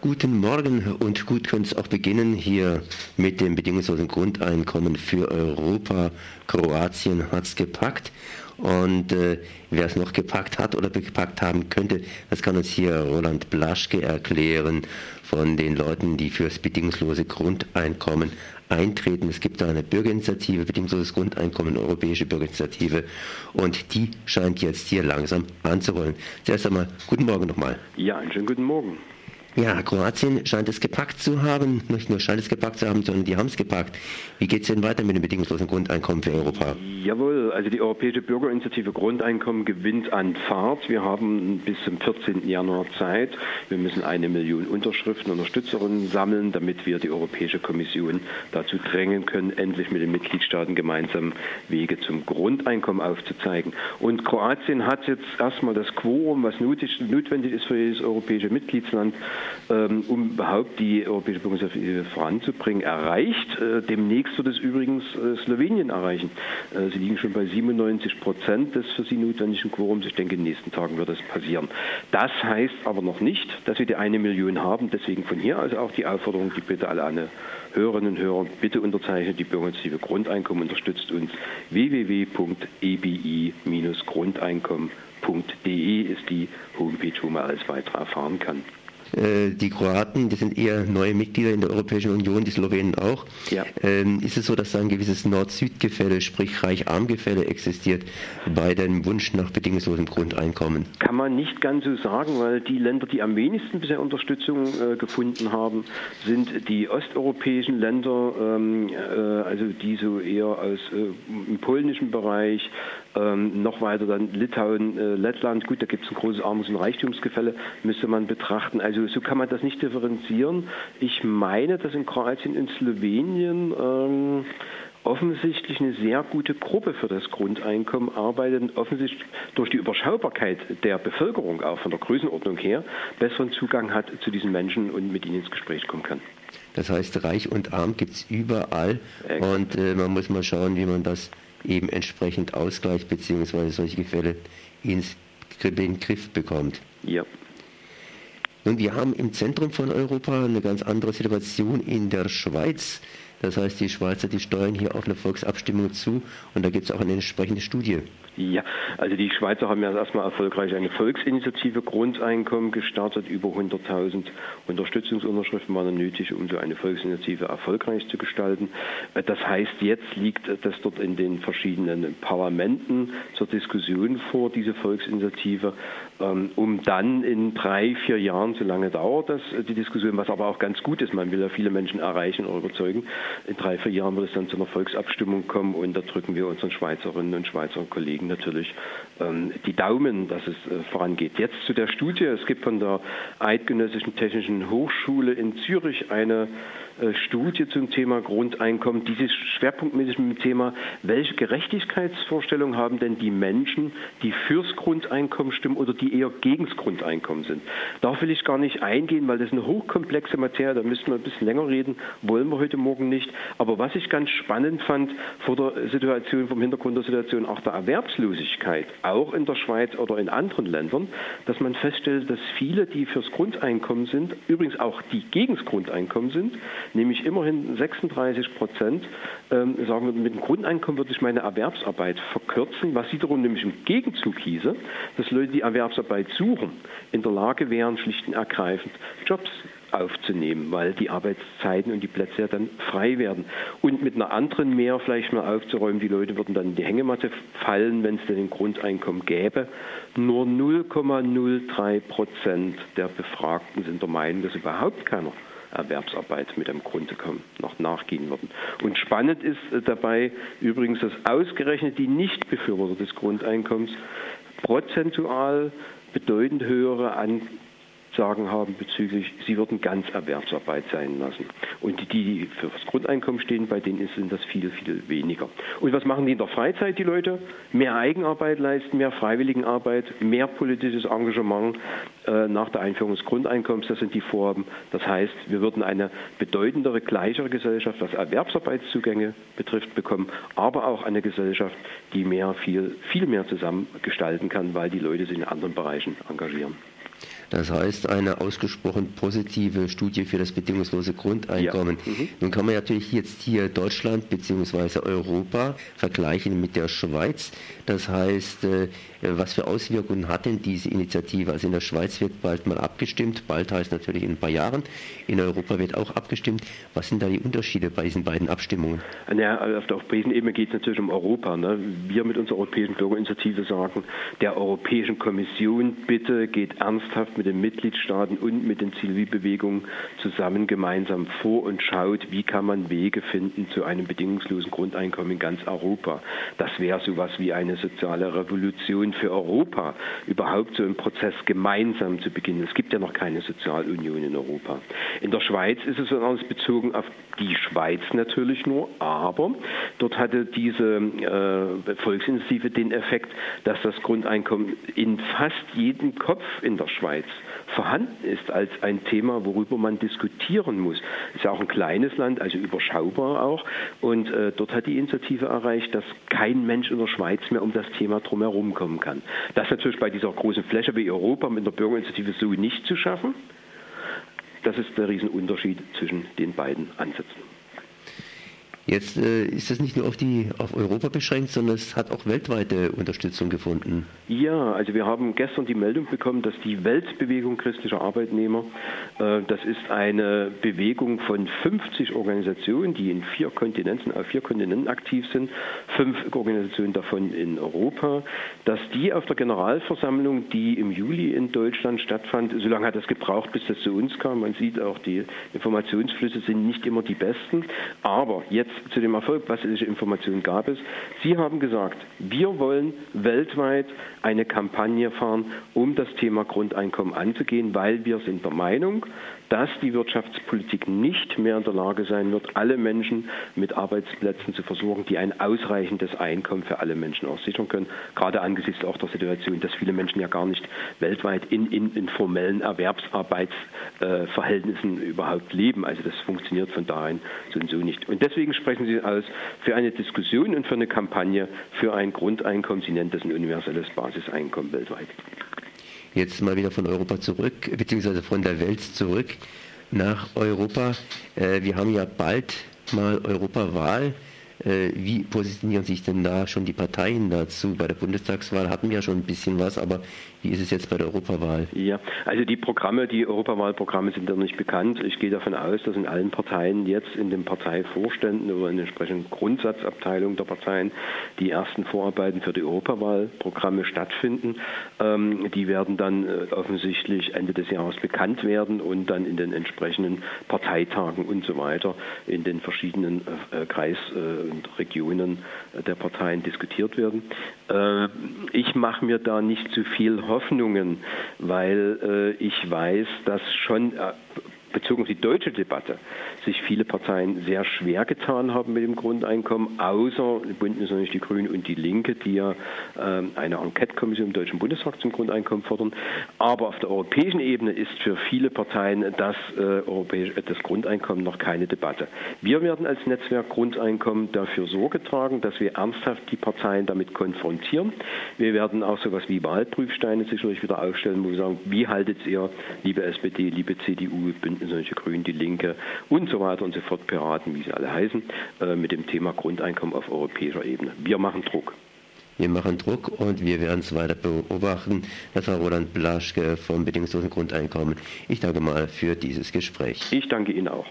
Guten Morgen und gut könnte es auch beginnen hier mit dem bedingungslosen Grundeinkommen für Europa. Kroatien hat es gepackt und äh, wer es noch gepackt hat oder gepackt haben könnte, das kann uns hier Roland Blaschke erklären von den Leuten, die fürs bedingungslose Grundeinkommen eintreten. Es gibt da eine Bürgerinitiative, bedingungsloses Grundeinkommen, europäische Bürgerinitiative und die scheint jetzt hier langsam anzurollen. Zuerst einmal guten Morgen nochmal. Ja, einen schönen guten Morgen. Ja, Kroatien scheint es gepackt zu haben. Nicht nur scheint es gepackt zu haben, sondern die haben es gepackt. Wie geht es denn weiter mit dem bedingungslosen Grundeinkommen für Europa? Jawohl, also die Europäische Bürgerinitiative Grundeinkommen gewinnt an Fahrt. Wir haben bis zum 14. Januar Zeit. Wir müssen eine Million Unterschriften, Unterstützerinnen sammeln, damit wir die Europäische Kommission dazu drängen können, endlich mit den Mitgliedstaaten gemeinsam Wege zum Grundeinkommen aufzuzeigen. Und Kroatien hat jetzt erstmal das Quorum, was notwendig ist für jedes europäische Mitgliedsland, um überhaupt die Europäische Bürgerinitiative voranzubringen, erreicht. Äh, demnächst wird es übrigens äh, Slowenien erreichen. Äh, sie liegen schon bei 97 Prozent des für sie notwendigen Quorums. Ich denke, in den nächsten Tagen wird das passieren. Das heißt aber noch nicht, dass wir die eine Million haben. Deswegen von hier aus auch die Aufforderung, die Bitte alle, alle Hörerinnen und Hörer, bitte unterzeichnet die Bürgerinitiative Grundeinkommen, unterstützt uns www.ebi-grundeinkommen.de ist die Homepage, wo man alles weitere erfahren kann. Äh, die Kroaten, die sind eher neue Mitglieder in der Europäischen Union, die Slowenen auch. Ja. Ähm, ist es so, dass da ein gewisses Nord-Süd-Gefälle, sprich Reich-Arm-Gefälle existiert bei dem Wunsch nach bedingungslosem Grundeinkommen? Kann man nicht ganz so sagen, weil die Länder, die am wenigsten bisher Unterstützung äh, gefunden haben, sind die osteuropäischen Länder, ähm, äh, also die so eher aus äh, im polnischen Bereich, ähm, noch weiter dann Litauen, äh, Lettland. Gut, da gibt es ein großes Armuts- und Reichtumsgefälle, müsste man betrachten. Also so kann man das nicht differenzieren. Ich meine, dass in Kroatien und Slowenien ähm, offensichtlich eine sehr gute Gruppe für das Grundeinkommen arbeitet und offensichtlich durch die Überschaubarkeit der Bevölkerung auch von der Größenordnung her besseren Zugang hat zu diesen Menschen und mit ihnen ins Gespräch kommen kann. Das heißt, Reich und Arm gibt es überall Exakt. und äh, man muss mal schauen, wie man das eben entsprechend ausgleicht bzw. solche Gefälle ins, in den Griff bekommt. Ja. Und wir haben im Zentrum von Europa eine ganz andere Situation in der Schweiz. Das heißt, die Schweizer, die steuern hier auf eine Volksabstimmung zu und da gibt es auch eine entsprechende Studie. Ja, also die Schweizer haben ja erstmal erfolgreich eine Volksinitiative Grundeinkommen gestartet. Über 100.000 Unterstützungsunterschriften waren nötig, um so eine Volksinitiative erfolgreich zu gestalten. Das heißt, jetzt liegt das dort in den verschiedenen Parlamenten zur Diskussion vor, diese Volksinitiative, ähm, um dann in drei, vier Jahren, so lange dauert das, die Diskussion, was aber auch ganz gut ist, man will ja viele Menschen erreichen oder überzeugen, in drei, vier Jahren wird es dann zu einer Volksabstimmung kommen und da drücken wir unseren Schweizerinnen und Schweizer Kollegen natürlich ähm, die Daumen, dass es äh, vorangeht. Jetzt zu der Studie. Es gibt von der Eidgenössischen Technischen Hochschule in Zürich eine Studie zum Thema Grundeinkommen, die sich schwerpunktmäßig mit dem Thema, welche Gerechtigkeitsvorstellungen haben denn die Menschen, die fürs Grundeinkommen stimmen oder die eher gegen das Grundeinkommen sind. Darauf will ich gar nicht eingehen, weil das eine hochkomplexe Materie, da müssten wir ein bisschen länger reden, wollen wir heute Morgen nicht. Aber was ich ganz spannend fand vor der Situation, vom Hintergrund der Situation auch der Erwerbslosigkeit, auch in der Schweiz oder in anderen Ländern, dass man feststellt, dass viele, die fürs Grundeinkommen sind, übrigens auch die gegen das Grundeinkommen sind, nämlich immerhin 36 Prozent ähm, sagen, mit dem Grundeinkommen würde ich meine Erwerbsarbeit verkürzen, was wiederum nämlich im Gegenzug hieße, dass Leute, die Erwerbsarbeit suchen, in der Lage wären, schlicht und ergreifend Jobs aufzunehmen, weil die Arbeitszeiten und die Plätze ja dann frei werden. Und mit einer anderen mehr vielleicht mal aufzuräumen, die Leute würden dann in die Hängematte fallen, wenn es denn ein Grundeinkommen gäbe. Nur 0,03 Prozent der Befragten sind der Meinung, dass überhaupt keiner Erwerbsarbeit mit einem Grundeinkommen noch nachgehen würden. Und spannend ist äh, dabei übrigens, dass ausgerechnet die Nichtbefürworter des Grundeinkommens prozentual bedeutend höhere An Sagen haben bezüglich, sie würden ganz Erwerbsarbeit sein lassen. Und die, die für das Grundeinkommen stehen, bei denen sind das viel, viel weniger. Und was machen die in der Freizeit, die Leute? Mehr Eigenarbeit leisten, mehr Freiwilligenarbeit, mehr politisches Engagement äh, nach der Einführung des Grundeinkommens. Das sind die Vorhaben. Das heißt, wir würden eine bedeutendere, gleichere Gesellschaft, was Erwerbsarbeitszugänge betrifft, bekommen, aber auch eine Gesellschaft, die mehr, viel, viel mehr zusammen gestalten kann, weil die Leute sich in anderen Bereichen engagieren. Das heißt, eine ausgesprochen positive Studie für das bedingungslose Grundeinkommen. Ja. Mhm. Nun kann man natürlich jetzt hier Deutschland bzw. Europa vergleichen mit der Schweiz. Das heißt, äh, was für Auswirkungen hat denn diese Initiative? Also in der Schweiz wird bald mal abgestimmt, bald heißt natürlich in ein paar Jahren. In Europa wird auch abgestimmt. Was sind da die Unterschiede bei diesen beiden Abstimmungen? Ja, auf der europäischen Ebene geht es natürlich um Europa. Ne? Wir mit unserer Europäischen Bürgerinitiative sagen, der Europäischen Kommission bitte geht ernsthaft mit den Mitgliedstaaten und mit den Zivilbewegungen zusammen gemeinsam vor und schaut, wie kann man Wege finden zu einem bedingungslosen Grundeinkommen in ganz Europa. Das wäre sowas wie eine soziale Revolution für Europa, überhaupt so einen Prozess gemeinsam zu beginnen. Es gibt ja noch keine Sozialunion in Europa. In der Schweiz ist es alles bezogen auf die Schweiz natürlich nur, aber dort hatte diese äh, Volksinitiative den Effekt, dass das Grundeinkommen in fast jedem Kopf in der Schweiz vorhanden ist als ein Thema, worüber man diskutieren muss. Es ist ja auch ein kleines Land, also überschaubar auch. Und äh, dort hat die Initiative erreicht, dass kein Mensch in der Schweiz mehr um das Thema drumherum kommen kann. Das ist natürlich bei dieser großen Fläche wie Europa mit der Bürgerinitiative so nicht zu schaffen. Das ist der Riesenunterschied zwischen den beiden Ansätzen. Jetzt äh, ist das nicht nur auf, die, auf Europa beschränkt, sondern es hat auch weltweite Unterstützung gefunden. Ja, also wir haben gestern die Meldung bekommen, dass die Weltbewegung christlicher Arbeitnehmer, äh, das ist eine Bewegung von 50 Organisationen, die in vier Kontinenten, auf vier Kontinenten aktiv sind, fünf Organisationen davon in Europa, dass die auf der Generalversammlung, die im Juli in Deutschland stattfand, so lange hat das gebraucht, bis das zu uns kam. Man sieht auch, die Informationsflüsse sind nicht immer die besten, aber jetzt zu dem Erfolg, was welche Informationen gab es? Sie haben gesagt, wir wollen weltweit eine Kampagne fahren, um das Thema Grundeinkommen anzugehen, weil wir sind der Meinung, dass die Wirtschaftspolitik nicht mehr in der Lage sein wird, alle Menschen mit Arbeitsplätzen zu versorgen, die ein ausreichendes Einkommen für alle Menschen auch sichern können. Gerade angesichts auch der Situation, dass viele Menschen ja gar nicht weltweit in, in, in formellen Erwerbsarbeitsverhältnissen äh, überhaupt leben. Also das funktioniert von dahin so und so nicht. Und deswegen sprechen Sie aus für eine Diskussion und für eine Kampagne für ein Grundeinkommen. Sie nennt das ein universelles Basiseinkommen weltweit jetzt mal wieder von Europa zurück, beziehungsweise von der Welt zurück nach Europa. Äh, wir haben ja bald mal Europawahl. Äh, wie positionieren sich denn da schon die Parteien dazu? Bei der Bundestagswahl hatten wir ja schon ein bisschen was, aber wie ist es jetzt bei der Europawahl? Ja, also die Programme, die Europawahlprogramme sind ja nicht bekannt. Ich gehe davon aus, dass in allen Parteien jetzt in den Parteivorständen oder in den entsprechenden Grundsatzabteilungen der Parteien die ersten Vorarbeiten für die Europawahlprogramme stattfinden. Ähm, die werden dann äh, offensichtlich Ende des Jahres bekannt werden und dann in den entsprechenden Parteitagen und so weiter in den verschiedenen äh, Kreis- äh, und Regionen der Parteien diskutiert werden. Äh, ich mache mir da nicht zu viel Hoffnungen, weil äh, ich weiß, dass schon äh, bezogen auf die deutsche Debatte sich viele Parteien sehr schwer getan haben mit dem Grundeinkommen, außer Bündnis natürlich die Grünen und die Linke, die ja äh, eine Enquete-Kommission im Deutschen Bundestag zum Grundeinkommen fordern. Aber auf der europäischen Ebene ist für viele Parteien das, äh, europäisch, das Grundeinkommen noch keine Debatte. Wir werden als Netzwerk Grundeinkommen dafür Sorge tragen, dass wir ernsthaft die Parteien damit konfrontieren. Wir werden auch so etwas wie Wahlprüfsteine sicherlich wieder aufstellen, wo wir sagen, wie haltet ihr, liebe SPD, liebe CDU, Bündnis, solche Grünen, die Linke und so weiter und so fort, Piraten, wie sie alle heißen, äh, mit dem Thema Grundeinkommen auf europäischer Ebene. Wir machen Druck. Wir machen Druck und wir werden es weiter beobachten. Das war Roland Blaschke vom bedingungslosen Grundeinkommen. Ich danke mal für dieses Gespräch. Ich danke Ihnen auch.